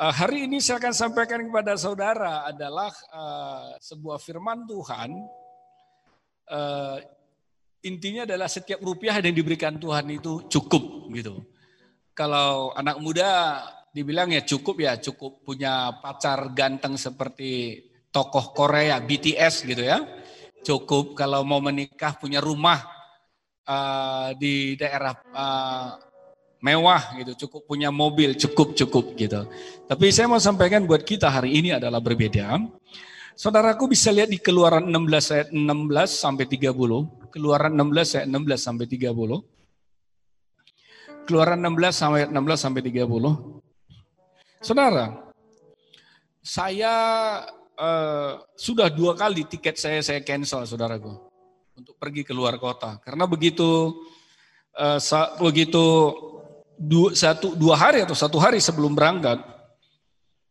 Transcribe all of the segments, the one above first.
Uh, hari ini saya akan sampaikan kepada saudara adalah uh, sebuah firman Tuhan. Uh, intinya adalah setiap rupiah yang diberikan Tuhan itu cukup gitu. Kalau anak muda dibilang ya cukup ya cukup punya pacar ganteng seperti tokoh Korea BTS gitu ya. Cukup kalau mau menikah punya rumah uh, di daerah uh, mewah gitu, cukup punya mobil, cukup cukup gitu. Tapi saya mau sampaikan buat kita hari ini adalah berbeda. Saudaraku bisa lihat di Keluaran 16 ayat 16 sampai 30. Keluaran 16 ayat 16 sampai 30. Keluaran 16 sampai 16 sampai 30. Saudara, saya uh, sudah dua kali tiket saya saya cancel, saudaraku, untuk pergi ke luar kota. Karena begitu uh, begitu dua, satu, dua hari atau satu hari sebelum berangkat,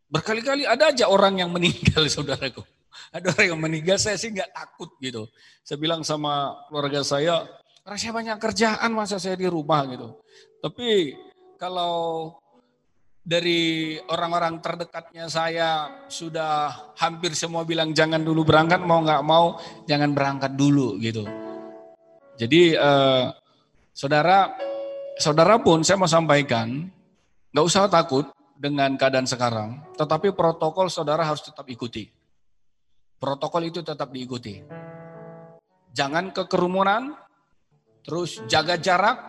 berkali-kali ada aja orang yang meninggal, saudaraku. Ada orang yang meninggal, saya sih nggak takut gitu. Saya bilang sama keluarga saya, rasanya banyak kerjaan masa saya di rumah gitu. Tapi kalau dari orang-orang terdekatnya saya sudah hampir semua bilang jangan dulu berangkat, mau nggak mau jangan berangkat dulu gitu. Jadi eh, saudara saudara pun saya mau sampaikan, nggak usah takut dengan keadaan sekarang, tetapi protokol saudara harus tetap ikuti. Protokol itu tetap diikuti. Jangan ke kerumunan, terus jaga jarak,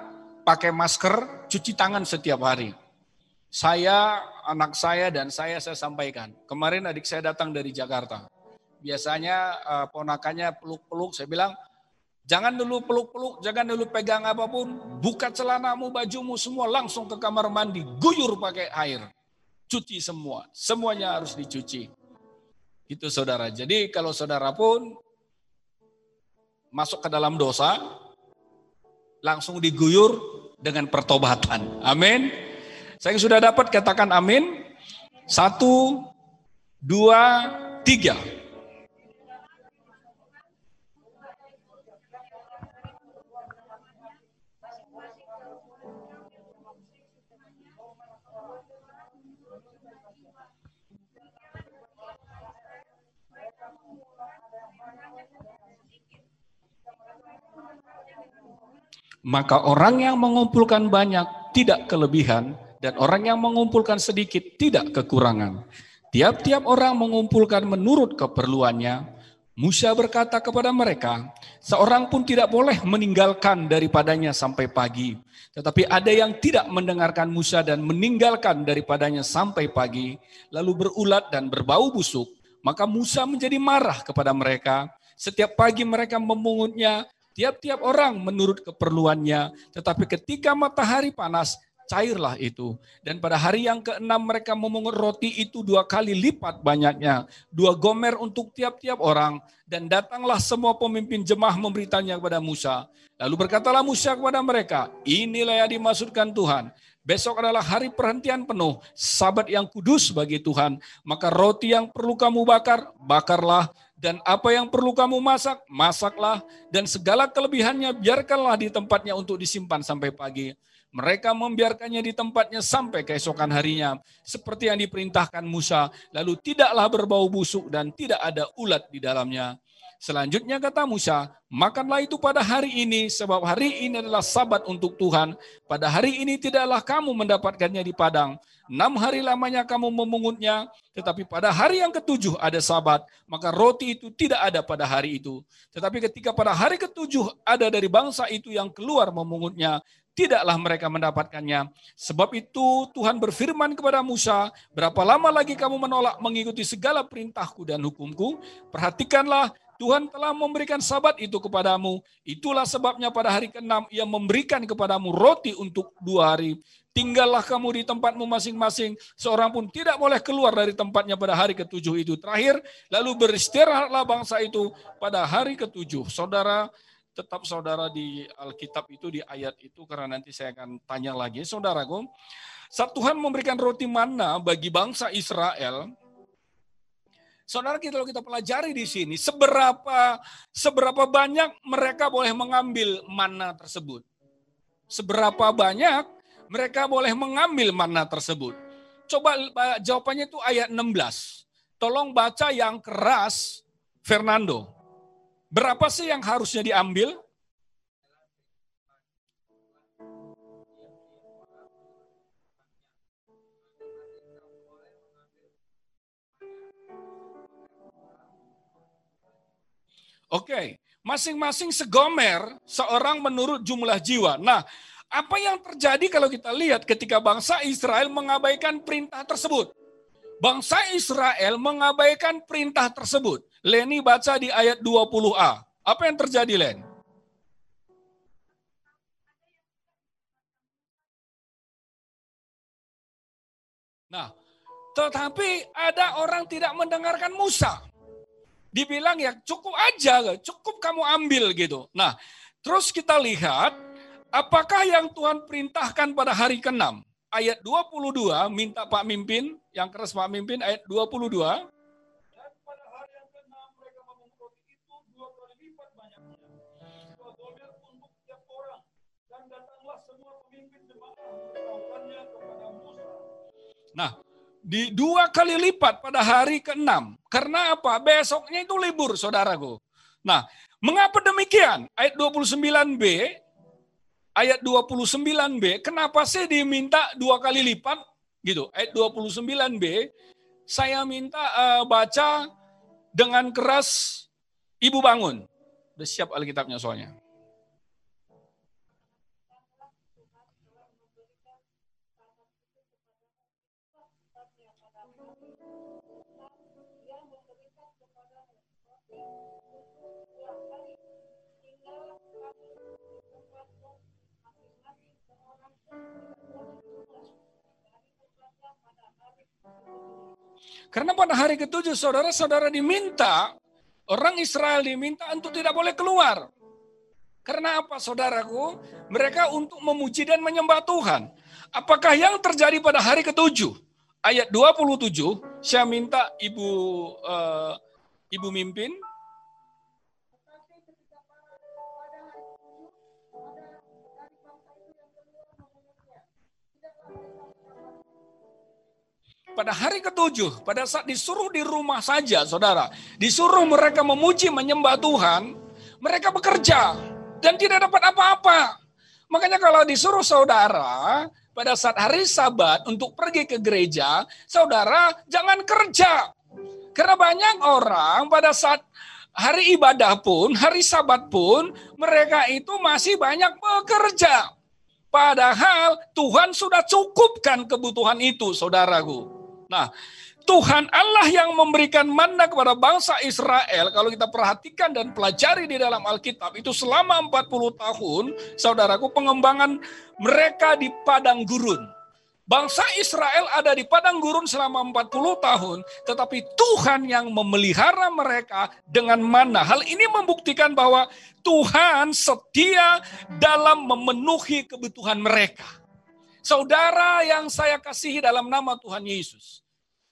pakai masker, cuci tangan setiap hari. Saya, anak saya, dan saya saya sampaikan. Kemarin adik saya datang dari Jakarta. Biasanya uh, ponakannya peluk-peluk, saya bilang, Jangan dulu peluk-peluk, jangan dulu pegang apa pun. Buka celanamu, bajumu semua langsung ke kamar mandi. Guyur pakai air. Cuci semua. Semuanya harus dicuci. Itu saudara. Jadi kalau saudara pun masuk ke dalam dosa, langsung diguyur dengan pertobatan. Amin. Saya sudah dapat katakan amin. Satu, dua, tiga. Maka orang yang mengumpulkan banyak tidak kelebihan dan orang yang mengumpulkan sedikit tidak kekurangan. Tiap-tiap orang mengumpulkan menurut keperluannya. Musa berkata kepada mereka, seorang pun tidak boleh meninggalkan daripadanya sampai pagi. Tetapi ada yang tidak mendengarkan Musa dan meninggalkan daripadanya sampai pagi, lalu berulat dan berbau busuk. Maka Musa menjadi marah kepada mereka. Setiap pagi mereka memungutnya Tiap-tiap orang menurut keperluannya, tetapi ketika matahari panas, cairlah itu. Dan pada hari yang keenam mereka memungut roti itu dua kali lipat banyaknya. Dua gomer untuk tiap-tiap orang. Dan datanglah semua pemimpin jemaah memberitanya kepada Musa. Lalu berkatalah Musa kepada mereka, inilah yang dimaksudkan Tuhan. Besok adalah hari perhentian penuh, sabat yang kudus bagi Tuhan. Maka roti yang perlu kamu bakar, bakarlah dan apa yang perlu kamu masak, masaklah, dan segala kelebihannya biarkanlah di tempatnya untuk disimpan sampai pagi. Mereka membiarkannya di tempatnya sampai keesokan harinya, seperti yang diperintahkan Musa, lalu tidaklah berbau busuk dan tidak ada ulat di dalamnya. Selanjutnya kata Musa, makanlah itu pada hari ini, sebab hari ini adalah sabat untuk Tuhan. Pada hari ini tidaklah kamu mendapatkannya di padang. Enam hari lamanya kamu memungutnya, tetapi pada hari yang ketujuh ada sabat, maka roti itu tidak ada pada hari itu. Tetapi ketika pada hari ketujuh ada dari bangsa itu yang keluar memungutnya, tidaklah mereka mendapatkannya. Sebab itu Tuhan berfirman kepada Musa, berapa lama lagi kamu menolak mengikuti segala perintahku dan hukumku? Perhatikanlah Tuhan telah memberikan sabat itu kepadamu. Itulah sebabnya pada hari ke-6 ia memberikan kepadamu roti untuk dua hari. Tinggallah kamu di tempatmu masing-masing. Seorang pun tidak boleh keluar dari tempatnya pada hari ketujuh itu. Terakhir, lalu beristirahatlah bangsa itu pada hari ketujuh. Saudara, tetap saudara di Alkitab itu, di ayat itu, karena nanti saya akan tanya lagi. Saudaraku, saat Tuhan memberikan roti mana bagi bangsa Israel, Saudara kita kalau kita pelajari di sini seberapa seberapa banyak mereka boleh mengambil mana tersebut. Seberapa banyak mereka boleh mengambil mana tersebut. coba jawabannya itu ayat 16. Tolong baca yang keras, Fernando. Berapa sih yang harusnya diambil? Oke, masing-masing segomer seorang menurut jumlah jiwa. Nah, apa yang terjadi kalau kita lihat ketika bangsa Israel mengabaikan perintah tersebut? Bangsa Israel mengabaikan perintah tersebut. Leni baca di ayat 20a. Apa yang terjadi, Len? Nah, tetapi ada orang tidak mendengarkan Musa. Dibilang ya cukup aja, cukup kamu ambil gitu. Nah, terus kita lihat apakah yang Tuhan perintahkan pada hari ke-6? Ayat 22 minta Pak Mimpin, yang keras Pak Mimpin ayat 22. Nah, di dua kali lipat pada hari ke-6. Karena apa? Besoknya itu libur, saudaraku. Nah, mengapa demikian? Ayat 29b, ayat 29b, kenapa sih diminta dua kali lipat? Gitu, ayat 29b, saya minta uh, baca dengan keras, ibu bangun. Udah siap Alkitabnya soalnya. Karena pada hari ketujuh saudara-saudara diminta, orang Israel diminta untuk tidak boleh keluar. Karena apa saudaraku? Mereka untuk memuji dan menyembah Tuhan. Apakah yang terjadi pada hari ketujuh? Ayat 27, saya minta ibu uh, ibu mimpin pada hari ketujuh, pada saat disuruh di rumah saja, saudara, disuruh mereka memuji, menyembah Tuhan, mereka bekerja dan tidak dapat apa-apa. Makanya kalau disuruh saudara pada saat hari sabat untuk pergi ke gereja, saudara jangan kerja. Karena banyak orang pada saat hari ibadah pun, hari sabat pun, mereka itu masih banyak bekerja. Padahal Tuhan sudah cukupkan kebutuhan itu, saudaraku. Nah, Tuhan Allah yang memberikan manna kepada bangsa Israel, kalau kita perhatikan dan pelajari di dalam Alkitab, itu selama 40 tahun, saudaraku, pengembangan mereka di padang gurun. Bangsa Israel ada di padang gurun selama 40 tahun, tetapi Tuhan yang memelihara mereka dengan mana. Hal ini membuktikan bahwa Tuhan setia dalam memenuhi kebutuhan mereka. Saudara yang saya kasihi dalam nama Tuhan Yesus.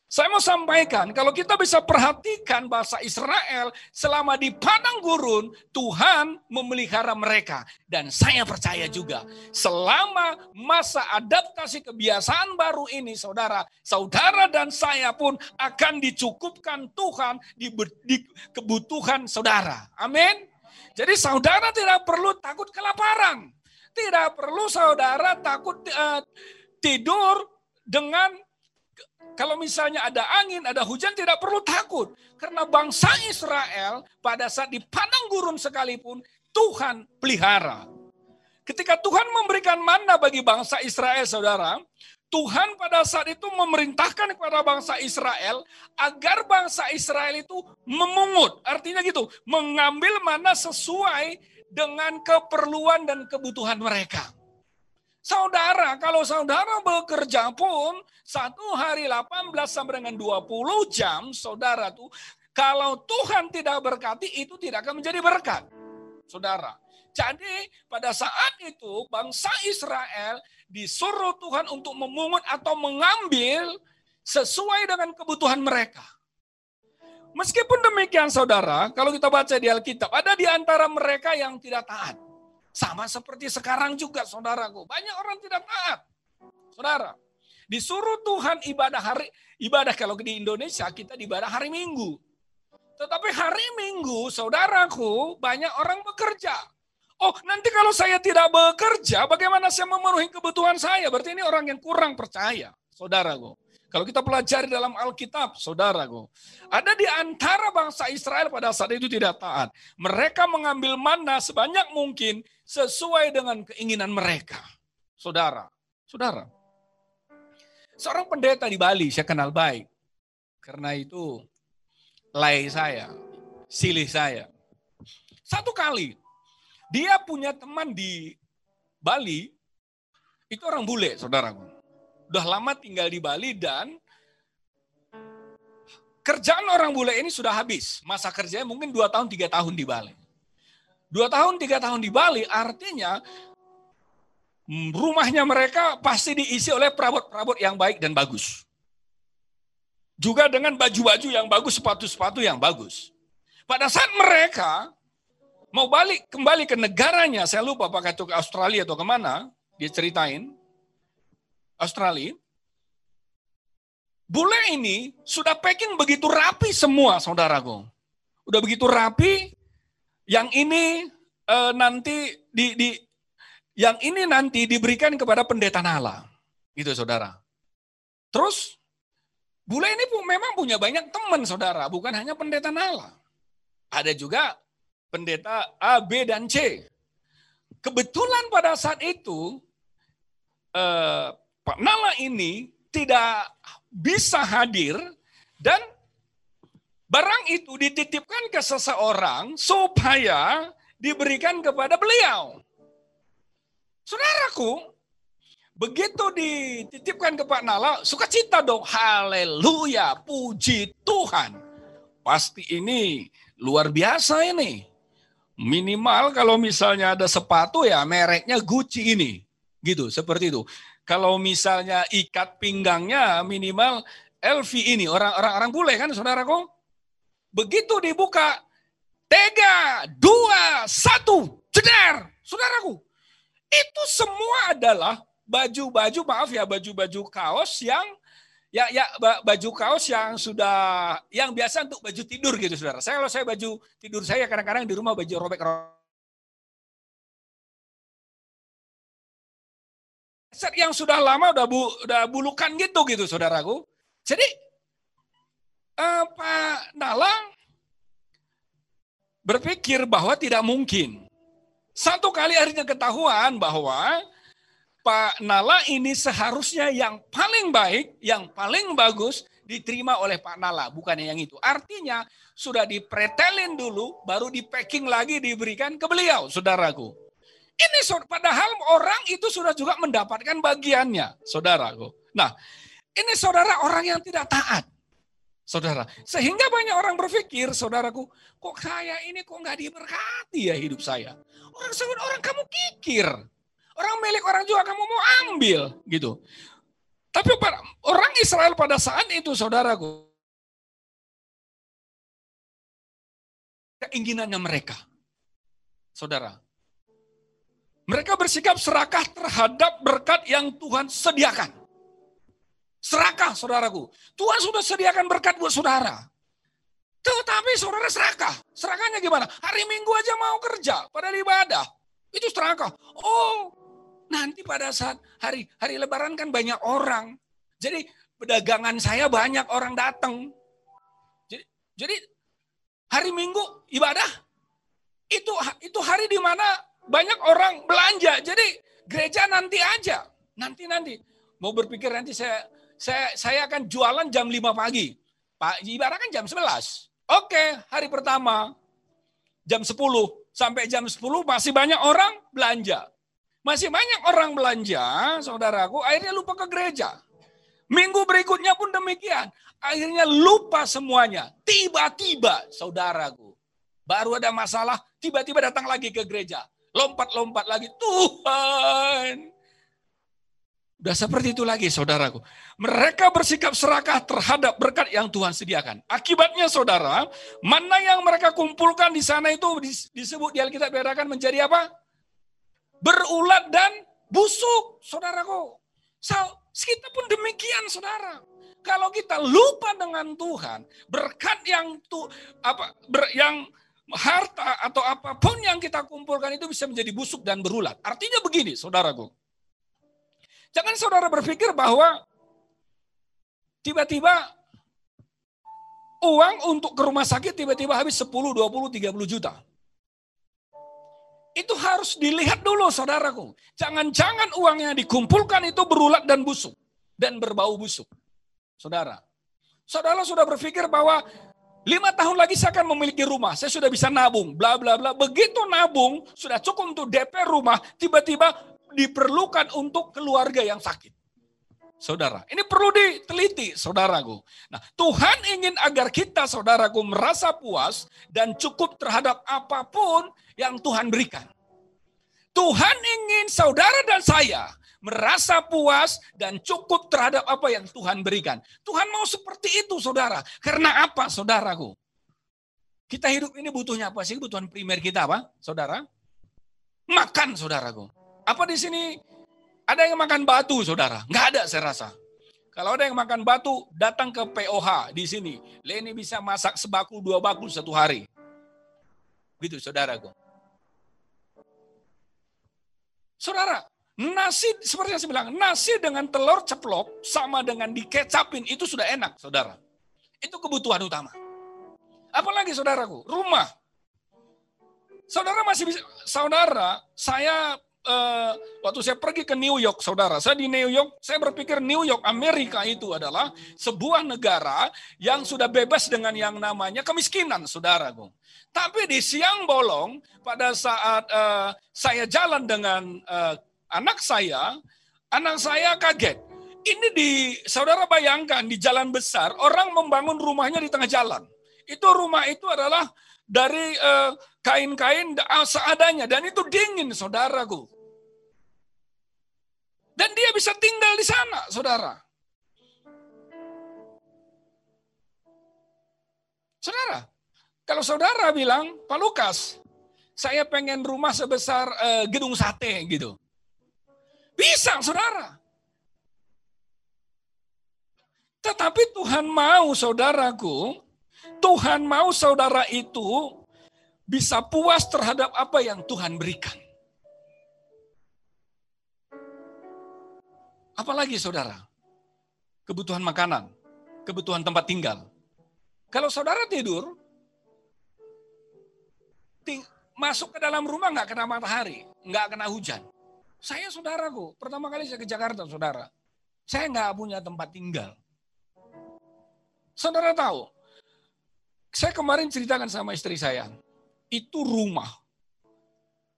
Saya mau sampaikan, kalau kita bisa perhatikan bahasa Israel selama di padang gurun, Tuhan memelihara mereka. Dan saya percaya juga, selama masa adaptasi kebiasaan baru ini, saudara, saudara dan saya pun akan dicukupkan Tuhan di, di kebutuhan saudara. Amin. Jadi saudara tidak perlu takut kelaparan. Tidak perlu saudara takut uh, tidur dengan kalau misalnya ada angin, ada hujan tidak perlu takut. Karena bangsa Israel pada saat di padang gurun sekalipun Tuhan pelihara. Ketika Tuhan memberikan mana bagi bangsa Israel, saudara, Tuhan pada saat itu memerintahkan kepada bangsa Israel agar bangsa Israel itu memungut. Artinya gitu, mengambil mana sesuai dengan keperluan dan kebutuhan mereka. Saudara, kalau saudara bekerja pun satu hari 18 sampai dengan 20 jam, saudara tuh kalau Tuhan tidak berkati itu tidak akan menjadi berkat. Saudara. Jadi pada saat itu bangsa Israel disuruh Tuhan untuk memungut atau mengambil sesuai dengan kebutuhan mereka. Meskipun demikian saudara, kalau kita baca di Alkitab, ada di antara mereka yang tidak taat. Sama seperti sekarang juga saudaraku, banyak orang tidak taat. Saudara, Disuruh Tuhan ibadah hari ibadah kalau di Indonesia kita ibadah hari Minggu. Tetapi hari Minggu, saudaraku, banyak orang bekerja. Oh, nanti kalau saya tidak bekerja, bagaimana saya memenuhi kebutuhan saya? Berarti ini orang yang kurang percaya, saudaraku. Kalau kita pelajari dalam Alkitab, saudaraku, ada di antara bangsa Israel pada saat itu tidak taat. Mereka mengambil mana sebanyak mungkin sesuai dengan keinginan mereka. Saudara, saudara. Seorang pendeta di Bali saya kenal baik. Karena itu lay saya, silih saya. Satu kali, dia punya teman di Bali, itu orang bule, saudaraku udah lama tinggal di Bali dan kerjaan orang bule ini sudah habis. Masa kerjanya mungkin dua tahun, tiga tahun di Bali. Dua tahun, tiga tahun di Bali artinya rumahnya mereka pasti diisi oleh perabot-perabot yang baik dan bagus. Juga dengan baju-baju yang bagus, sepatu-sepatu yang bagus. Pada saat mereka mau balik kembali ke negaranya, saya lupa apakah itu ke Australia atau ke mana, dia ceritain, Australia, bule ini sudah packing begitu rapi semua, saudaraku. Udah begitu rapi, yang ini e, nanti di, di yang ini nanti diberikan kepada pendeta nala. Gitu, saudara. Terus, bule ini pun memang punya banyak teman, saudara. Bukan hanya pendeta nala. Ada juga pendeta A, B, dan C. Kebetulan pada saat itu, eh, Pak Nala ini tidak bisa hadir dan barang itu dititipkan ke seseorang supaya diberikan kepada beliau. Saudaraku, begitu dititipkan ke Pak Nala, sukacita dong. Haleluya, puji Tuhan. Pasti ini luar biasa ini. Minimal kalau misalnya ada sepatu ya mereknya Gucci ini. Gitu, seperti itu. Kalau misalnya ikat pinggangnya minimal LV ini, orang-orang orang bule kan saudaraku? Begitu dibuka, tiga, dua, satu, ceder, saudaraku. Itu semua adalah baju-baju, maaf ya, baju-baju kaos yang ya ya baju kaos yang sudah yang biasa untuk baju tidur gitu saudara. Saya kalau saya baju tidur saya kadang-kadang di rumah baju robek-robek yang sudah lama udah bu, udah bulukan gitu gitu saudaraku. Jadi eh, Pak Nalang berpikir bahwa tidak mungkin. Satu kali akhirnya ketahuan bahwa Pak Nala ini seharusnya yang paling baik, yang paling bagus diterima oleh Pak Nala, bukan yang itu. Artinya sudah dipretelin dulu, baru di packing lagi diberikan ke beliau, saudaraku. Ini padahal orang itu sudah juga mendapatkan bagiannya, saudaraku. Nah, ini saudara orang yang tidak taat. Saudara, sehingga banyak orang berpikir, saudaraku, kok kaya ini kok nggak diberkati ya hidup saya. Orang sebut orang kamu kikir. Orang milik orang juga kamu mau ambil gitu. Tapi orang Israel pada saat itu saudaraku, keinginannya mereka. Saudara, mereka bersikap serakah terhadap berkat yang Tuhan sediakan. Serakah, saudaraku. Tuhan sudah sediakan berkat buat saudara. Tetapi saudara serakah. Serakahnya gimana? Hari Minggu aja mau kerja, pada ibadah. Itu serakah. Oh, nanti pada saat hari hari Lebaran kan banyak orang. Jadi pedagangan saya banyak orang datang. Jadi, jadi hari Minggu ibadah itu itu hari di mana banyak orang belanja. Jadi gereja nanti aja. Nanti-nanti. Mau berpikir nanti saya saya saya akan jualan jam 5 pagi. Pak ibarat kan jam 11. Oke, hari pertama jam 10 sampai jam 10 masih banyak orang belanja. Masih banyak orang belanja, saudaraku, akhirnya lupa ke gereja. Minggu berikutnya pun demikian. Akhirnya lupa semuanya. Tiba-tiba, saudaraku, baru ada masalah, tiba-tiba datang lagi ke gereja. Lompat-lompat lagi, Tuhan. Udah seperti itu lagi saudaraku. Mereka bersikap serakah terhadap berkat yang Tuhan sediakan. Akibatnya saudara, mana yang mereka kumpulkan di sana itu disebut di Alkitab bedakan menjadi apa? Berulat dan busuk, saudaraku. Kita pun demikian, saudara. Kalau kita lupa dengan Tuhan, berkat yang tu apa ber, yang harta atau apa pun yang kita kumpulkan itu bisa menjadi busuk dan berulat. Artinya begini, saudaraku. Jangan saudara berpikir bahwa tiba-tiba uang untuk ke rumah sakit tiba-tiba habis 10, 20, 30 juta. Itu harus dilihat dulu saudaraku. Jangan-jangan uang yang dikumpulkan itu berulat dan busuk. Dan berbau busuk. Saudara. Saudara sudah berpikir bahwa lima tahun lagi saya akan memiliki rumah. Saya sudah bisa nabung. Bla bla bla. Begitu nabung, sudah cukup untuk DP rumah. Tiba-tiba diperlukan untuk keluarga yang sakit. Saudara, ini perlu diteliti, saudaraku. Nah, Tuhan ingin agar kita, saudaraku, merasa puas dan cukup terhadap apa pun yang Tuhan berikan. Tuhan ingin saudara dan saya merasa puas dan cukup terhadap apa yang Tuhan berikan. Tuhan mau seperti itu, saudara. Karena apa, saudaraku? Kita hidup ini butuhnya apa sih? Kebutuhan primer kita apa, saudara? Makan, saudaraku. Apa di sini ada yang makan batu, saudara? Nggak ada, saya rasa. Kalau ada yang makan batu, datang ke POH di sini. Leni bisa masak sebaku dua baku satu hari. Gitu, saudaraku. Saudara, nasi seperti yang saya bilang, nasi dengan telur ceplok sama dengan dikecapin itu sudah enak, saudara. Itu kebutuhan utama. Apalagi saudaraku, rumah. Saudara masih bisa, saudara, saya uh, waktu saya pergi ke New York, saudara, saya di New York, saya berpikir New York, Amerika itu adalah sebuah negara yang sudah bebas dengan yang namanya kemiskinan, saudaraku. Tapi di siang bolong, pada saat uh, saya jalan dengan uh, anak saya, anak saya kaget. Ini di, saudara bayangkan, di jalan besar, orang membangun rumahnya di tengah jalan. Itu rumah itu adalah dari kain-kain uh, seadanya dan itu dingin saudaraku. Dan dia bisa tinggal di sana, saudara. Saudara, kalau saudara bilang, Pak Lukas, saya pengen rumah sebesar uh, gedung sate gitu. Bisa, saudara. Tetapi Tuhan mau, saudaraku, Tuhan mau saudara itu bisa puas terhadap apa yang Tuhan berikan. Apalagi saudara? Kebutuhan makanan, kebutuhan tempat tinggal. Kalau saudara tidur, ting masuk ke dalam rumah nggak kena matahari, nggak kena hujan. Saya saudaraku, pertama kali saya ke Jakarta, saudara. Saya nggak punya tempat tinggal. Saudara tahu, saya kemarin ceritakan sama istri saya, itu rumah.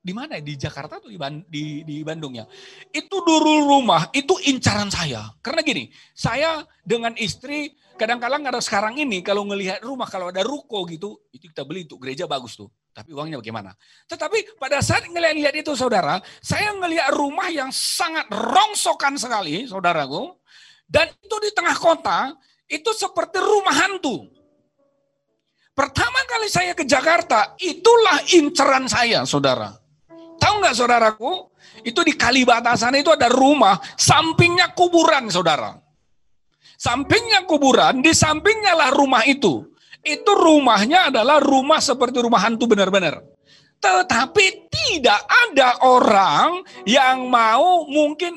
Di mana? Di Jakarta atau di, di, di Bandung ya? Itu dulu rumah itu incaran saya. Karena gini saya dengan istri kadang-kadang ada sekarang ini kalau ngelihat rumah kalau ada ruko gitu itu kita beli untuk gereja bagus tuh tapi uangnya bagaimana tetapi pada saat ngelihat-lihat itu saudara saya ngelihat rumah yang sangat rongsokan sekali saudaraku dan itu di tengah kota itu seperti rumah hantu Pertama kali saya ke Jakarta, itulah inceran saya, saudara. Tahu nggak saudaraku? Itu di Kalibata sana itu ada rumah, sampingnya kuburan saudara. Sampingnya kuburan, di sampingnya lah rumah itu. Itu rumahnya adalah rumah seperti rumah hantu benar-benar. Tetapi tidak ada orang yang mau mungkin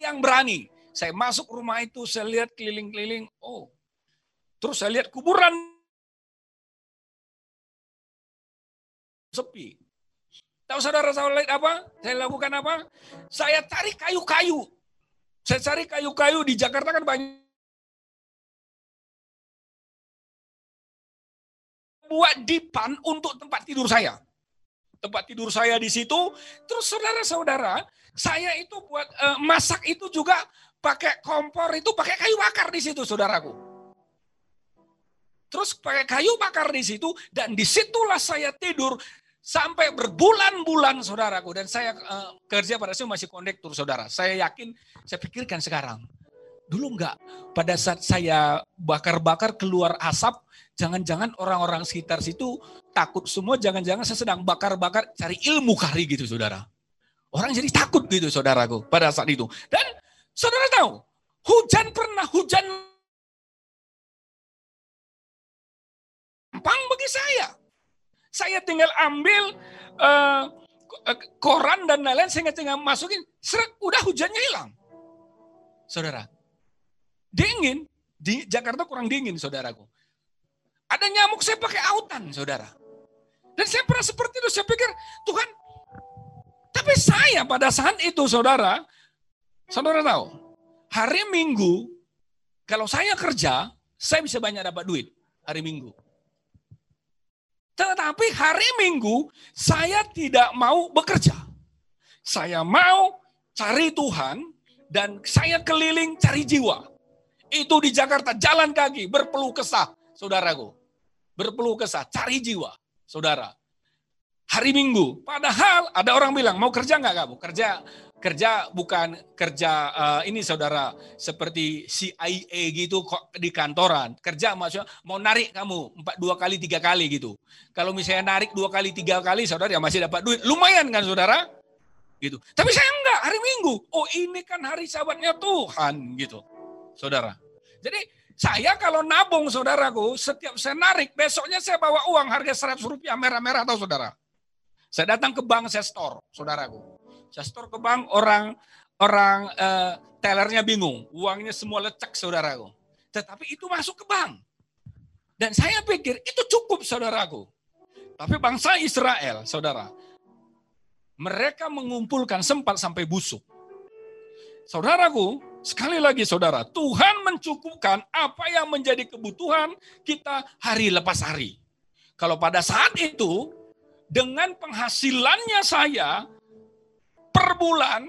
yang berani. Saya masuk rumah itu, saya lihat keliling-keliling, oh. Terus saya lihat kuburan sepi. Tahu saudara saya lihat apa? Saya lakukan apa? Saya cari kayu-kayu. Saya cari kayu-kayu di Jakarta kan banyak. Buat dipan untuk tempat tidur saya. Tempat tidur saya di situ. Terus saudara-saudara, saya itu buat uh, masak itu juga pakai kompor itu pakai kayu bakar di situ, saudaraku. Terus pakai kayu bakar di situ dan di situlah saya tidur sampai berbulan-bulan saudaraku dan saya uh, kerja pada saat masih kondektur saudara. Saya yakin, saya pikirkan sekarang. Dulu enggak, pada saat saya bakar-bakar keluar asap, jangan-jangan orang-orang sekitar situ takut semua, jangan-jangan saya sedang bakar-bakar cari ilmu kali gitu saudara. Orang jadi takut gitu saudaraku pada saat itu. Dan saudara tahu, hujan pernah hujan gampang bagi saya. Saya tinggal ambil uh, koran dan lain-lain, saya tinggal masukin, seret, udah hujannya hilang. Saudara, dingin, di Jakarta kurang dingin saudaraku. Ada nyamuk saya pakai autan saudara. Dan saya pernah seperti itu, saya pikir, Tuhan, tapi saya pada saat itu saudara, saudara tahu, hari Minggu, kalau saya kerja, saya bisa banyak dapat duit hari Minggu. Tetapi hari Minggu saya tidak mau bekerja. Saya mau cari Tuhan dan saya keliling cari jiwa. Itu di Jakarta jalan kaki berpeluh kesah, saudaraku. Berpeluh kesah, cari jiwa, saudara. Hari Minggu. Padahal ada orang bilang, mau kerja nggak kamu? Kerja kerja bukan kerja uh, ini saudara seperti CIA gitu kok di kantoran. Kerja maksudnya mau narik kamu empat dua kali tiga kali gitu. Kalau misalnya narik dua kali tiga kali saudara ya masih dapat duit. Lumayan kan saudara? Gitu. Tapi saya enggak hari minggu. Oh ini kan hari sahabatnya Tuhan gitu saudara. Jadi saya kalau nabung saudaraku setiap saya narik besoknya saya bawa uang harga 100 rupiah merah-merah atau saudara? Saya datang ke bank saya store saudaraku saya store ke bank, orang orang uh, tellernya bingung. Uangnya semua lecek saudaraku. Tetapi itu masuk ke bank. Dan saya pikir itu cukup saudaraku. Tapi bangsa Israel, saudara, mereka mengumpulkan sempat sampai busuk. Saudaraku, sekali lagi saudara, Tuhan mencukupkan apa yang menjadi kebutuhan kita hari lepas hari. Kalau pada saat itu, dengan penghasilannya saya, per bulan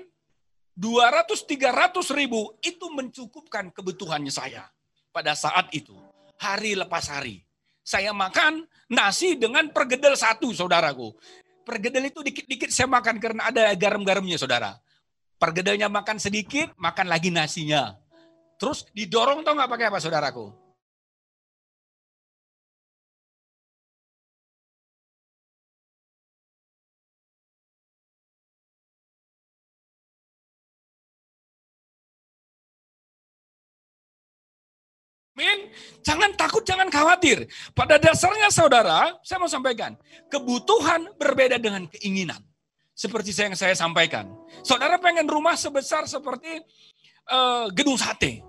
200-300 ribu itu mencukupkan kebutuhannya saya pada saat itu. Hari lepas hari. Saya makan nasi dengan pergedel satu, saudaraku. Pergedel itu dikit-dikit saya makan karena ada garam-garamnya, saudara. Pergedelnya makan sedikit, makan lagi nasinya. Terus didorong tau nggak pakai apa, saudaraku? Jangan takut, jangan khawatir. Pada dasarnya saudara, saya mau sampaikan, kebutuhan berbeda dengan keinginan. Seperti yang saya sampaikan. Saudara pengen rumah sebesar seperti uh, gedung sate.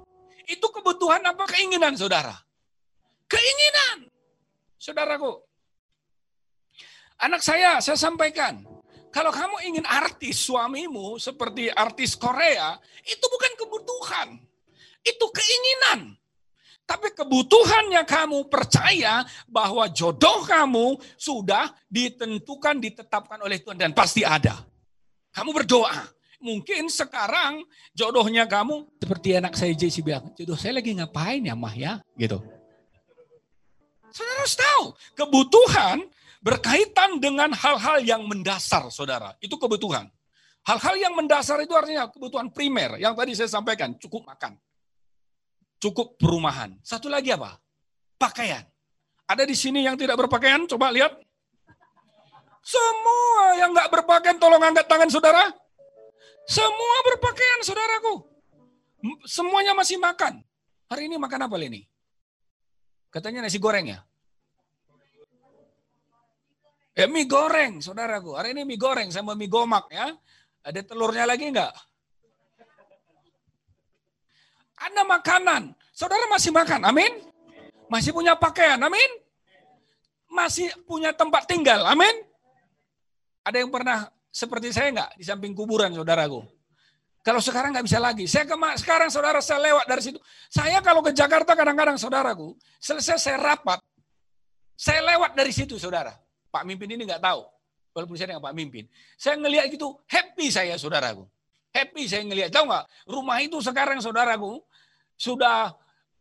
Itu kebutuhan apa keinginan saudara? Keinginan. Saudaraku. Anak saya, saya sampaikan. Kalau kamu ingin artis suamimu seperti artis Korea, itu bukan kebutuhan. Itu keinginan. Tapi kebutuhannya kamu percaya bahwa jodoh kamu sudah ditentukan, ditetapkan oleh Tuhan dan pasti ada. Kamu berdoa. Mungkin sekarang jodohnya kamu seperti anak saya JC bilang, jodoh saya lagi ngapain ya mah ya? Gitu. Saudara harus tahu, kebutuhan berkaitan dengan hal-hal yang mendasar, saudara. Itu kebutuhan. Hal-hal yang mendasar itu artinya kebutuhan primer. Yang tadi saya sampaikan, cukup makan cukup perumahan. Satu lagi apa? Pakaian. Ada di sini yang tidak berpakaian? Coba lihat. Semua yang nggak berpakaian tolong angkat tangan saudara. Semua berpakaian saudaraku. Semuanya masih makan. Hari ini makan apa ini? Katanya nasi goreng ya? Ya mie goreng saudaraku. Hari ini mie goreng sama mie gomak ya. Ada telurnya lagi enggak? Ada makanan. Saudara masih makan, amin. Masih punya pakaian, amin. Masih punya tempat tinggal, amin. Ada yang pernah seperti saya enggak di samping kuburan saudaraku? Kalau sekarang nggak bisa lagi. Saya kema sekarang saudara saya lewat dari situ. Saya kalau ke Jakarta kadang-kadang saudaraku, selesai saya rapat, saya lewat dari situ saudara. Pak Mimpin ini nggak tahu. Walaupun saya dengan Pak Mimpin. Saya ngelihat gitu, happy saya saudaraku. Happy saya ngelihat. Tahu nggak? Rumah itu sekarang saudaraku, sudah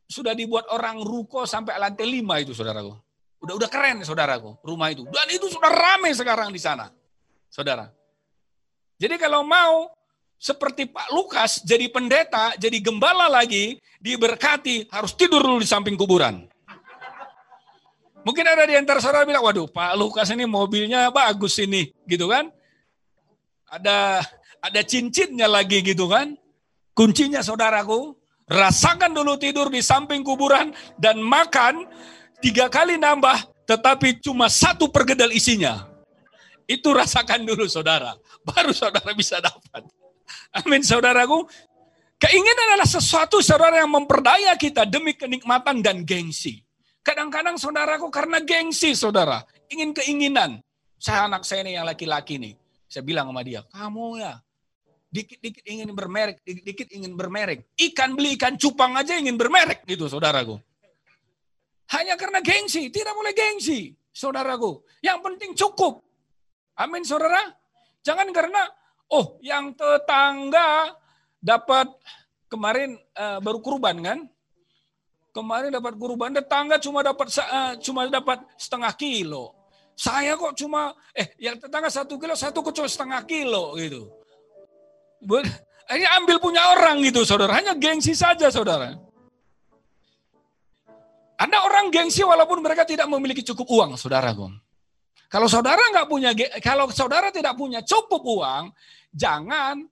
sudah dibuat orang ruko sampai lantai lima itu saudaraku. Udah udah keren saudaraku rumah itu. Dan itu sudah ramai sekarang di sana. Saudara. Jadi kalau mau seperti Pak Lukas jadi pendeta, jadi gembala lagi, diberkati, harus tidur dulu di samping kuburan. Mungkin ada di antara saudara bilang, waduh Pak Lukas ini mobilnya bagus ini, gitu kan? Ada ada cincinnya lagi gitu kan. Kuncinya saudaraku, rasakan dulu tidur di samping kuburan dan makan tiga kali nambah tetapi cuma satu pergedel isinya. Itu rasakan dulu saudara, baru saudara bisa dapat. Amin saudaraku. Keinginan adalah sesuatu saudara yang memperdaya kita demi kenikmatan dan gengsi. Kadang-kadang saudaraku karena gengsi saudara, ingin keinginan. Saya anak saya nih yang laki-laki nih. Saya bilang sama dia, kamu ya dikit-dikit ingin bermerek, dikit-dikit ingin bermerek. Ikan beli ikan cupang aja ingin bermerek gitu saudaraku. Hanya karena gengsi, tidak boleh gengsi saudaraku. Yang penting cukup. Amin saudara. Jangan karena, oh yang tetangga dapat kemarin uh, baru kurban kan? Kemarin dapat kurban, tetangga cuma dapat uh, cuma dapat setengah kilo. Saya kok cuma eh yang tetangga satu kilo, satu cuma setengah kilo gitu. Ini ambil punya orang gitu, saudara. Hanya gengsi saja, saudara. Ada orang gengsi walaupun mereka tidak memiliki cukup uang, saudara. Kalau saudara nggak punya, kalau saudara tidak punya cukup uang, jangan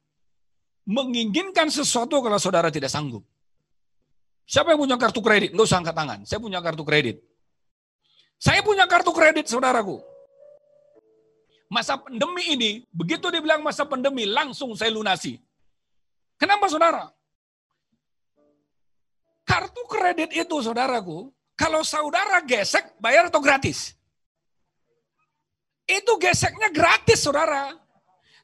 menginginkan sesuatu kalau saudara tidak sanggup. Siapa yang punya kartu kredit? Nggak usah angkat tangan. Saya punya kartu kredit. Saya punya kartu kredit, saudaraku. Masa pandemi ini, begitu dibilang masa pandemi, langsung saya lunasi. Kenapa, saudara? Kartu kredit itu, saudaraku, kalau saudara gesek, bayar atau gratis? Itu geseknya gratis, saudara.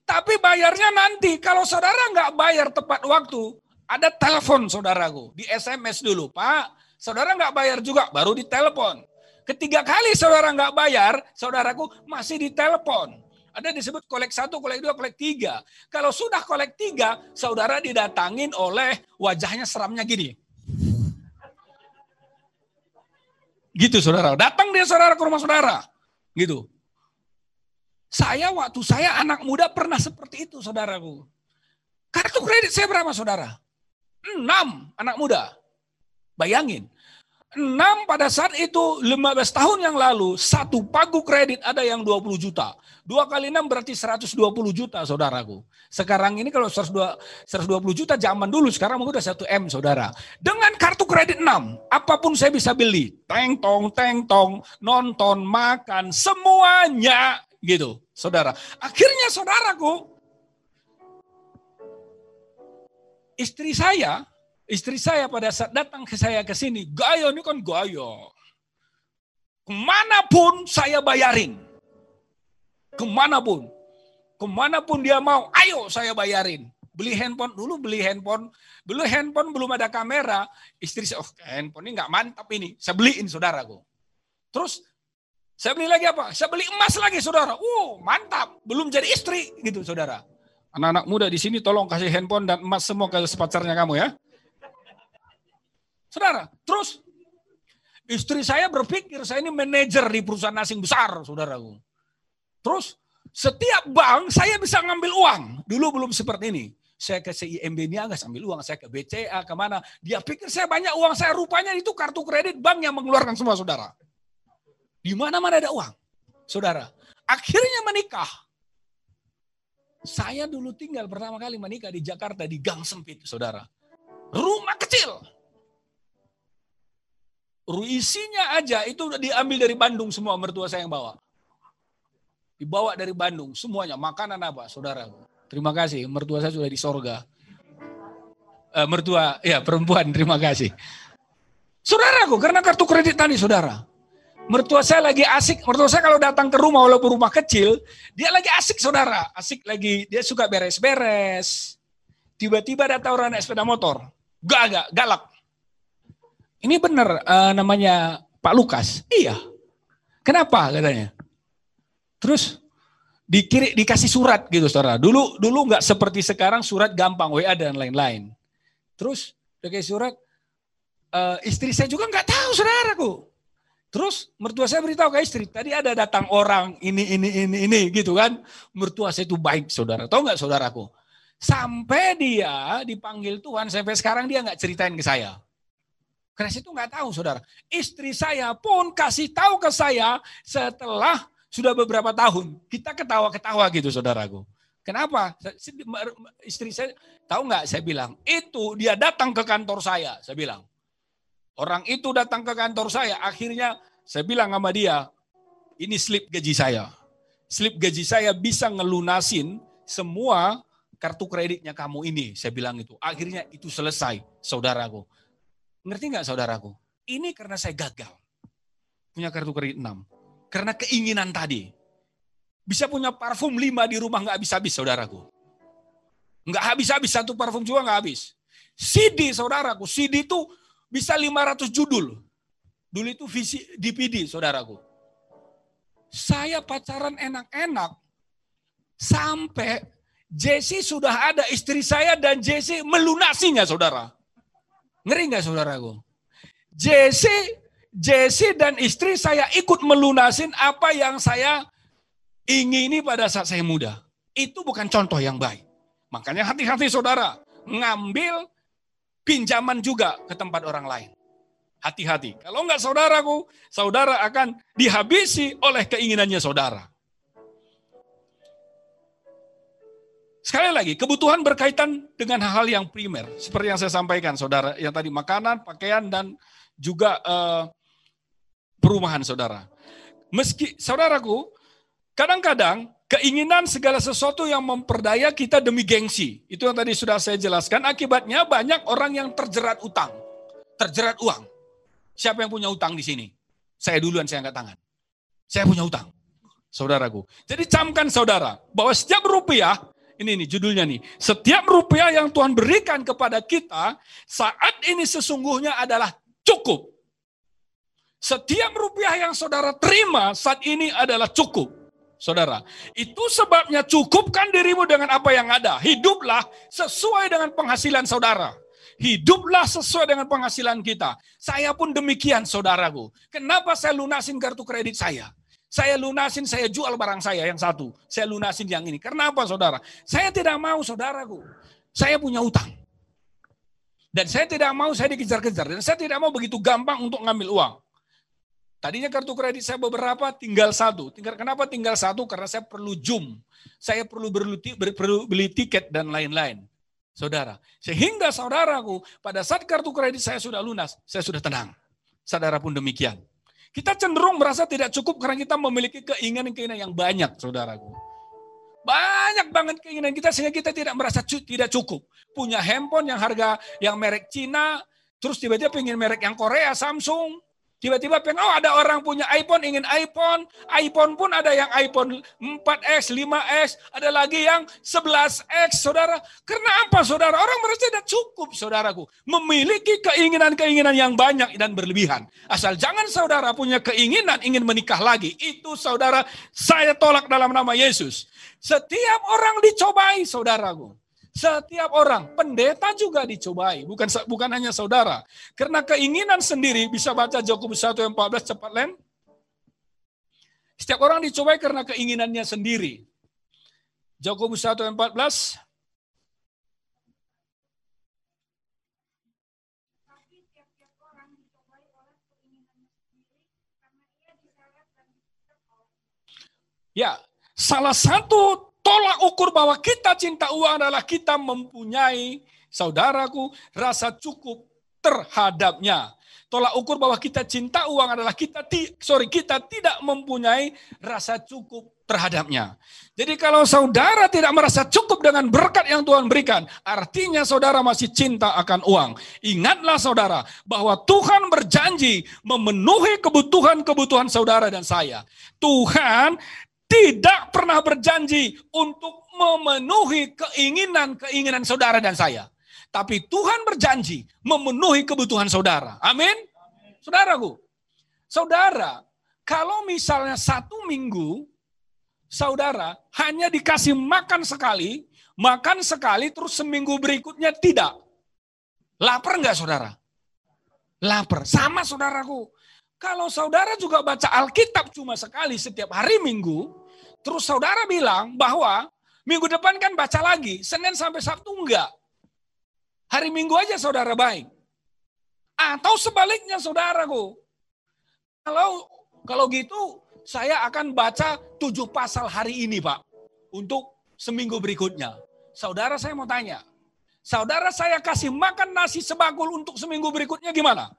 Tapi bayarnya nanti. Kalau saudara nggak bayar tepat waktu, ada telepon saudaraku. Di SMS dulu, Pak. Saudara nggak bayar juga, baru di telepon. Ketiga kali saudara nggak bayar, saudaraku masih di telepon. Ada disebut kolek satu, kolek dua, kolek tiga. Kalau sudah kolek tiga, saudara didatangin oleh wajahnya seramnya gini. Gitu saudara. Datang dia saudara ke rumah saudara. Gitu. Saya waktu saya anak muda pernah seperti itu saudaraku. Kartu kredit saya berapa saudara? Enam anak muda. Bayangin. Enam pada saat itu 15 tahun yang lalu, satu pagu kredit ada yang 20 juta. Dua kali enam berarti 120 juta saudaraku. Sekarang ini kalau 120 juta zaman dulu, sekarang mungkin udah 1 M saudara. Dengan kartu kredit 6, apa pun saya bisa beli. Teng tong, teng tong, nonton, makan, semuanya gitu saudara. Akhirnya saudaraku, istri saya, istri saya pada saat datang ke saya ke sini, gaya ini kan gaya. Ke mana pun saya bayarin. Ke mana pun. Ke mana pun dia mau, ayo saya bayarin. Beli handphone dulu, beli handphone. Beli handphone belum ada kamera. Istri saya, oh handphone ini nggak mantap ini. Saya beliin saudaraku. Terus saya beli lagi apa? Saya beli emas lagi, saudara. Uh, mantap. Belum jadi istri, gitu, saudara. Anak-anak muda di sini tolong kasih handphone dan emas semua ke pacarnya kamu ya. Saudara, terus istri saya berpikir saya ini manajer di perusahaan asing besar, saudaraku. Terus setiap bank saya bisa ngambil uang. Dulu belum seperti ini. Saya ke CIMB Niaga ambil uang, saya ke BCA ke mana. Dia pikir saya banyak uang, saya rupanya itu kartu kredit bank yang mengeluarkan semua saudara. Di mana-mana ada uang. Saudara, akhirnya menikah. Saya dulu tinggal pertama kali menikah di Jakarta di gang sempit, saudara. Rumah kecil. Isinya aja itu diambil dari Bandung semua mertua saya yang bawa. Dibawa dari Bandung semuanya. Makanan apa, saudara? Terima kasih, mertua saya sudah di sorga. Uh, mertua, ya perempuan, terima kasih. Saudaraku, karena kartu kredit tadi, saudara. Mertua saya lagi asik, mertua saya kalau datang ke rumah walaupun rumah kecil, dia lagi asik saudara, asik lagi, dia suka beres-beres. Tiba-tiba datang orang naik sepeda motor, gak gak galak. Ini benar uh, namanya Pak Lukas. Iya. Kenapa katanya? Terus dikiri, dikasih surat gitu saudara. Dulu dulu nggak seperti sekarang surat gampang WA dan lain-lain. Terus dikasih surat, uh, istri saya juga nggak tahu saudaraku Terus mertua saya beritahu ke istri, tadi ada datang orang ini, ini, ini, ini gitu kan. Mertua saya itu baik saudara. Tahu nggak saudaraku? Sampai dia dipanggil Tuhan, sampai sekarang dia nggak ceritain ke saya. Saya itu nggak tahu saudara. Istri saya pun kasih tahu ke saya setelah sudah beberapa tahun. Kita ketawa-ketawa gitu saudaraku. Kenapa? Istri saya tahu nggak? Saya bilang itu dia datang ke kantor saya. Saya bilang orang itu datang ke kantor saya. Akhirnya saya bilang sama dia, ini slip gaji saya. Slip gaji saya bisa ngelunasin semua kartu kreditnya kamu ini. Saya bilang itu. Akhirnya itu selesai, saudaraku. Ngerti nggak saudaraku? Ini karena saya gagal. Punya kartu kredit 6. Karena keinginan tadi bisa punya parfum lima di rumah nggak habis-habis saudaraku. Nggak habis-habis satu parfum juga nggak habis. CD saudaraku, CD itu bisa 500 judul. Dulu itu visi DVD saudaraku. Saya pacaran enak-enak sampai Jesse sudah ada istri saya dan Jesse melunasinya saudara. Ngeri nggak saudaraku? Jesse Jesse dan istri saya ikut melunasin apa yang saya ingini pada saat saya muda. Itu bukan contoh yang baik. Makanya hati-hati saudara, ngambil pinjaman juga ke tempat orang lain. Hati-hati. Kalau enggak saudaraku, saudara akan dihabisi oleh keinginannya saudara. Sekali lagi, kebutuhan berkaitan dengan hal-hal yang primer. Seperti yang saya sampaikan, saudara. Yang tadi makanan, pakaian, dan juga uh, perumahan, saudara. Meski, saudaraku, Kadang-kadang keinginan segala sesuatu yang memperdaya kita demi gengsi. Itu yang tadi sudah saya jelaskan. Akibatnya banyak orang yang terjerat utang. Terjerat uang. Siapa yang punya utang di sini? Saya duluan, saya angkat tangan. Saya punya utang. Saudaraku. Jadi camkan saudara, bahwa setiap rupiah, ini nih judulnya nih, setiap rupiah yang Tuhan berikan kepada kita, saat ini sesungguhnya adalah cukup. Setiap rupiah yang saudara terima saat ini adalah cukup saudara. Itu sebabnya cukupkan dirimu dengan apa yang ada. Hiduplah sesuai dengan penghasilan saudara. Hiduplah sesuai dengan penghasilan kita. Saya pun demikian saudaraku. Kenapa saya lunasin kartu kredit saya? Saya lunasin, saya jual barang saya yang satu. Saya lunasin yang ini. Kenapa saudara? Saya tidak mau saudaraku. Saya punya utang. Dan saya tidak mau saya dikejar-kejar. Dan saya tidak mau begitu gampang untuk ngambil uang. Tadinya kartu kredit saya beberapa, tinggal satu. Tinggal kenapa tinggal satu? Karena saya perlu zoom, saya perlu beli, perlu beli tiket dan lain-lain. Saudara, sehingga saudaraku pada saat kartu kredit saya sudah lunas, saya sudah tenang. Saudara pun demikian. Kita cenderung merasa tidak cukup karena kita memiliki keinginan-keinginan yang banyak, saudaraku. Banyak banget keinginan kita sehingga kita tidak merasa tidak cukup. Punya handphone yang harga yang merek Cina, terus tiba-tiba pengen merek yang Korea, Samsung, Tiba-tiba pengen, oh ada orang punya iPhone, ingin iPhone. iPhone pun ada yang iPhone 4X, 5X, ada lagi yang 11X, saudara. Karena apa, saudara? Orang merasa tidak cukup, saudaraku. Memiliki keinginan-keinginan yang banyak dan berlebihan. Asal jangan saudara punya keinginan ingin menikah lagi. Itu saudara, saya tolak dalam nama Yesus. Setiap orang dicobai, saudaraku. Setiap orang, pendeta juga dicobai, bukan bukan hanya saudara. Karena keinginan sendiri, bisa baca Yakobus 1 yang 14 cepat Len. Setiap orang dicobai karena keinginannya sendiri. Yakobus 1 yang 14. Ya, salah satu Tolak ukur bahwa kita cinta uang adalah kita mempunyai, saudaraku, rasa cukup terhadapnya. Tolak ukur bahwa kita cinta uang adalah kita ti, sorry kita tidak mempunyai rasa cukup terhadapnya. Jadi kalau saudara tidak merasa cukup dengan berkat yang Tuhan berikan, artinya saudara masih cinta akan uang. Ingatlah saudara bahwa Tuhan berjanji memenuhi kebutuhan-kebutuhan saudara dan saya. Tuhan tidak pernah berjanji untuk memenuhi keinginan-keinginan saudara dan saya. Tapi Tuhan berjanji memenuhi kebutuhan saudara. Amin. Saudaraku, saudara, kalau misalnya satu minggu, saudara hanya dikasih makan sekali, makan sekali, terus seminggu berikutnya tidak. Lapar enggak saudara? Lapar. Sama saudaraku. Kalau saudara juga baca Alkitab cuma sekali setiap hari minggu, terus saudara bilang bahwa minggu depan kan baca lagi, Senin sampai Sabtu enggak. Hari minggu aja saudara baik. Atau sebaliknya saudaraku. Kalau kalau gitu saya akan baca tujuh pasal hari ini Pak. Untuk seminggu berikutnya. Saudara saya mau tanya, saudara saya kasih makan nasi sebagul untuk seminggu berikutnya gimana?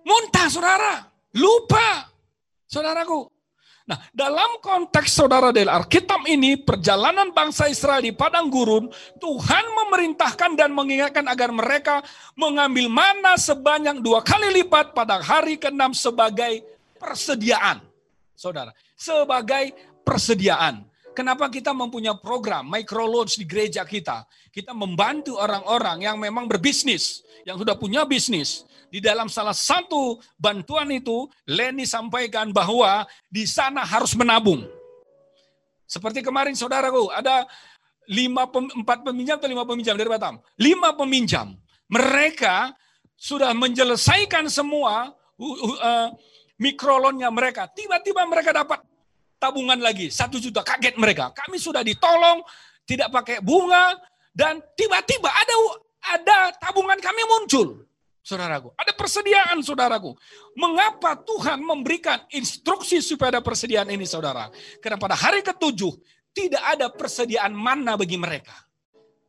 Muntah saudara, lupa. Saudaraku, Nah, dalam konteks saudara dari Alkitab ini, perjalanan bangsa Israel di padang gurun, Tuhan memerintahkan dan mengingatkan agar mereka mengambil mana sebanyak dua kali lipat pada hari ke-6 sebagai persediaan. Saudara, sebagai persediaan. Kenapa kita mempunyai program microloans di gereja kita? Kita membantu orang-orang yang memang berbisnis, yang sudah punya bisnis, di dalam salah satu bantuan itu, Leni sampaikan bahwa di sana harus menabung. Seperti kemarin saudaraku, ada lima empat peminjam atau lima peminjam dari Batam. Lima peminjam. Mereka sudah menyelesaikan semua uh, uh, mikrolonnya mereka. Tiba-tiba mereka dapat tabungan lagi, satu juta. Kaget mereka. Kami sudah ditolong, tidak pakai bunga, dan tiba-tiba ada ada tabungan kami muncul saudaraku. Ada persediaan, saudaraku. Mengapa Tuhan memberikan instruksi supaya ada persediaan ini, saudara? Karena pada hari ketujuh, tidak ada persediaan mana bagi mereka.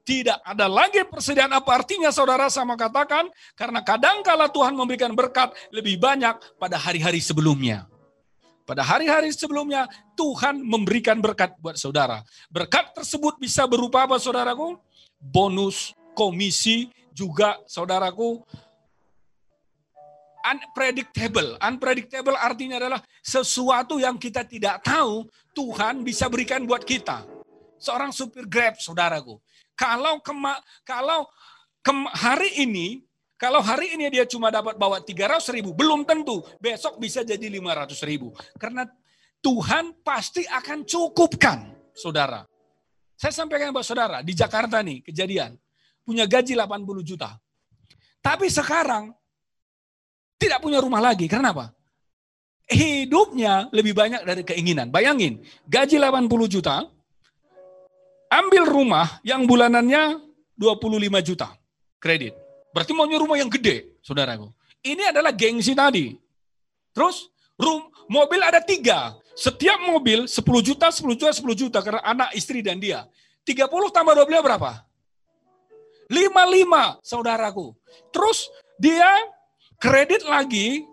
Tidak ada lagi persediaan apa artinya saudara sama katakan, karena kadangkala Tuhan memberikan berkat lebih banyak pada hari-hari sebelumnya. Pada hari-hari sebelumnya Tuhan memberikan berkat buat saudara. Berkat tersebut bisa berupa apa saudaraku? Bonus, komisi, juga saudaraku unpredictable. Unpredictable artinya adalah sesuatu yang kita tidak tahu Tuhan bisa berikan buat kita. Seorang supir Grab, saudaraku. Kalau kema, kalau kem, hari ini, kalau hari ini dia cuma dapat bawa 300 ribu, belum tentu besok bisa jadi 500 ribu. Karena Tuhan pasti akan cukupkan, saudara. Saya sampaikan buat saudara, di Jakarta nih kejadian, punya gaji 80 juta. Tapi sekarang tidak punya rumah lagi. Karena apa? Hidupnya lebih banyak dari keinginan. Bayangin, gaji 80 juta, ambil rumah yang bulanannya 25 juta kredit. Berarti maunya rumah yang gede, saudaraku. Ini adalah gengsi tadi. Terus, room, mobil ada tiga. Setiap mobil 10 juta, 10 juta, 10 juta karena anak, istri, dan dia. 30 tambah 12 berapa? 55, saudaraku. Terus dia kredit lagi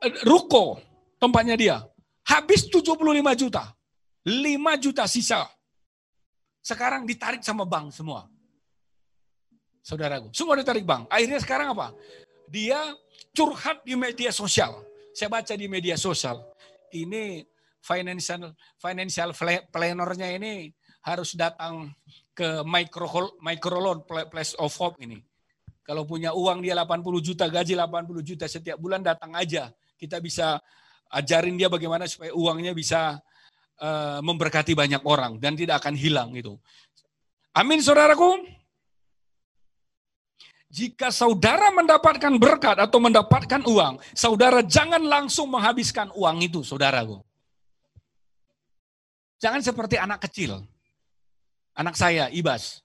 eh, ruko tempatnya dia. Habis 75 juta. 5 juta sisa. Sekarang ditarik sama bank semua. Saudaraku, semua ditarik bank. Akhirnya sekarang apa? Dia curhat di media sosial. Saya baca di media sosial. Ini financial financial plannernya ini harus datang ke micro microloan place of hope ini. Kalau punya uang dia 80 juta, gaji 80 juta setiap bulan datang aja. Kita bisa ajarin dia bagaimana supaya uangnya bisa uh, memberkati banyak orang dan tidak akan hilang itu. Amin saudaraku. Jika saudara mendapatkan berkat atau mendapatkan uang, saudara jangan langsung menghabiskan uang itu, saudaraku. Jangan seperti anak kecil. Anak saya, Ibas.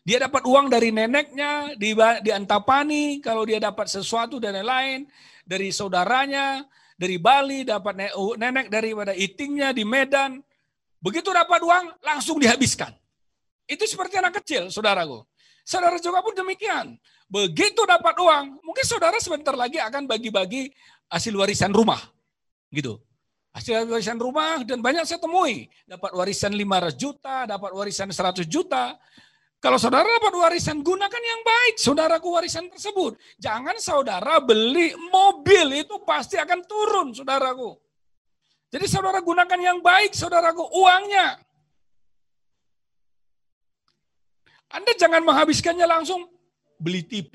Dia dapat uang dari neneknya, di, di Antapani, kalau dia dapat sesuatu dan lain-lain, dari saudaranya, dari Bali, dapat nenek daripada itingnya di Medan. Begitu dapat uang, langsung dihabiskan. Itu seperti anak kecil, saudaraku. Saudara juga pun demikian. Begitu dapat uang, mungkin saudara sebentar lagi akan bagi-bagi hasil warisan rumah. Gitu. Hasil warisan rumah dan banyak saya temui. Dapat warisan 500 juta, dapat warisan 100 juta. Kalau saudara dapat warisan, gunakan yang baik, saudaraku warisan tersebut. Jangan saudara beli mobil, itu pasti akan turun, saudaraku. Jadi saudara gunakan yang baik, saudaraku, uangnya. Anda jangan menghabiskannya langsung beli TV,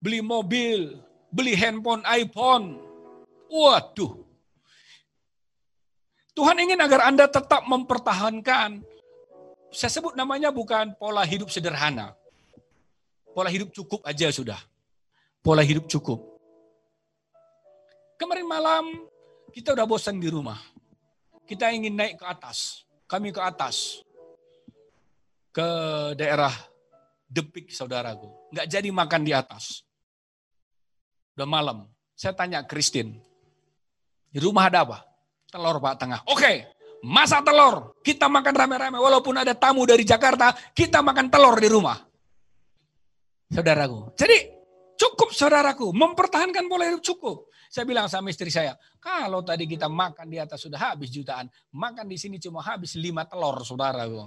beli mobil, beli handphone iPhone. Waduh. Tuhan ingin agar Anda tetap mempertahankan saya sebut namanya bukan pola hidup sederhana. Pola hidup cukup aja sudah. Pola hidup cukup. Kemarin malam kita udah bosan di rumah. Kita ingin naik ke atas. Kami ke atas. Ke daerah Depik saudaraku. Nggak jadi makan di atas. Udah malam. Saya tanya Christine. Di rumah ada apa? Telur Pak Tengah. Oke, Masak telur, kita makan rame-rame. Walaupun ada tamu dari Jakarta, kita makan telur di rumah. Saudaraku. Jadi cukup saudaraku, mempertahankan pola hidup cukup. Saya bilang sama istri saya, kalau tadi kita makan di atas sudah habis jutaan, makan di sini cuma habis lima telur, saudaraku.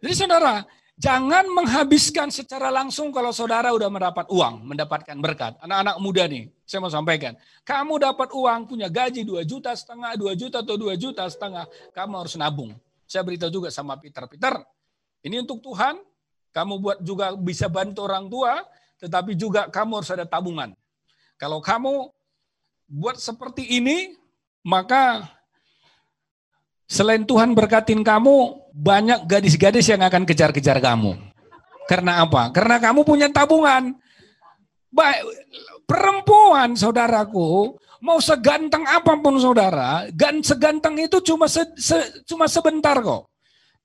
Jadi saudara, jangan menghabiskan secara langsung kalau saudara udah mendapat uang, mendapatkan berkat. Anak-anak muda nih, saya mau sampaikan. Kamu dapat uang, punya gaji 2 juta setengah, 2 juta atau 2 juta setengah, kamu harus nabung. Saya beritahu juga sama Peter, Peter, ini untuk Tuhan, kamu buat juga bisa bantu orang tua, tetapi juga kamu harus ada tabungan. Kalau kamu buat seperti ini, maka Selain Tuhan berkatin kamu, banyak gadis-gadis yang akan kejar-kejar kamu. Karena apa? Karena kamu punya tabungan. Baik, perempuan saudaraku, mau seganteng apa pun saudara, gan seganteng itu cuma se, se, cuma sebentar kok.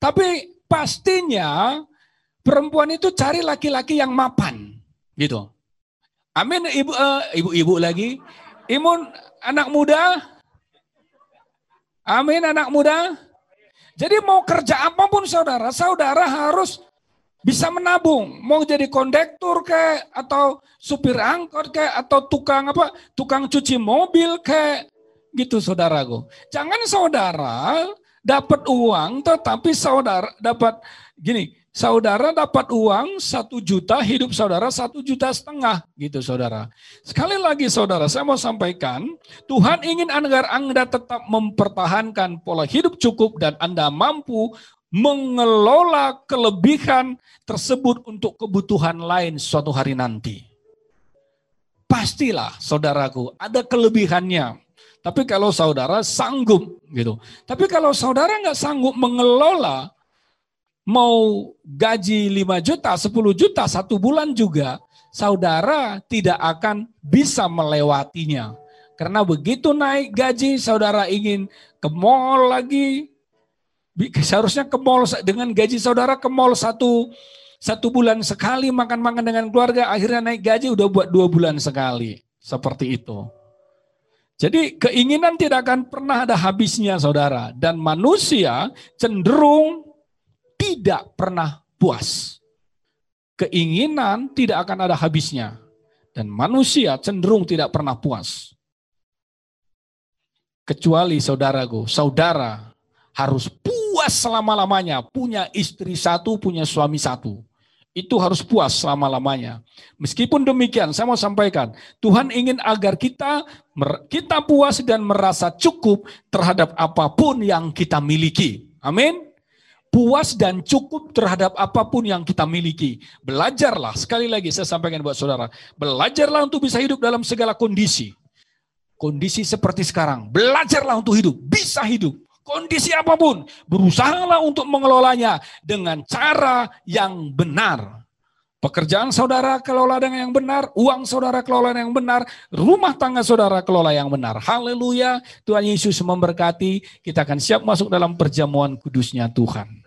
Tapi pastinya perempuan itu cari laki-laki yang mapan, gitu. Amin, ibu, uh, ibu-ibu lagi. Imun anak muda, Amin anak muda. Jadi mau kerja apa pun saudara, saudara harus bisa menabung. Mau jadi kondektur kayak atau supir angkot kayak atau tukang apa? Tukang cuci mobil kayak gitu saudaraku. Jangan saudara dapat uang tetapi saudara dapat gini, saudara dapat uang satu juta, hidup saudara satu juta setengah, gitu saudara. Sekali lagi saudara, saya mau sampaikan, Tuhan ingin agar Anda tetap mempertahankan pola hidup cukup dan Anda mampu mengelola kelebihan tersebut untuk kebutuhan lain suatu hari nanti. Pastilah saudaraku, ada kelebihannya. Tapi kalau saudara sanggup gitu. Tapi kalau saudara nggak sanggup mengelola mau gaji 5 juta, 10 juta, satu bulan juga, saudara tidak akan bisa melewatinya. Karena begitu naik gaji, saudara ingin ke mall lagi, seharusnya ke mall dengan gaji saudara ke mall satu satu bulan sekali makan-makan dengan keluarga, akhirnya naik gaji udah buat dua bulan sekali. Seperti itu. Jadi keinginan tidak akan pernah ada habisnya saudara. Dan manusia cenderung tidak pernah puas. Keinginan tidak akan ada habisnya. Dan manusia cenderung tidak pernah puas. Kecuali saudaraku, saudara harus puas selama-lamanya. Punya istri satu, punya suami satu. Itu harus puas selama-lamanya. Meskipun demikian, saya mau sampaikan, Tuhan ingin agar kita kita puas dan merasa cukup terhadap apa pun yang kita miliki. Amin puas dan cukup terhadap apa pun yang kita miliki. Belajarlah, sekali lagi saya sampaikan buat saudara, belajarlah untuk bisa hidup dalam segala kondisi. Kondisi seperti sekarang, belajarlah untuk hidup, bisa hidup. Kondisi apa pun, berusahalah untuk mengelolanya dengan cara yang benar. Pekerjaan saudara kelola dengan yang benar, uang saudara kelola yang benar, rumah tangga saudara kelola yang benar. Haleluya, Tuhan Yesus memberkati. Kita akan siap masuk dalam perjamuan kudusnya Tuhan.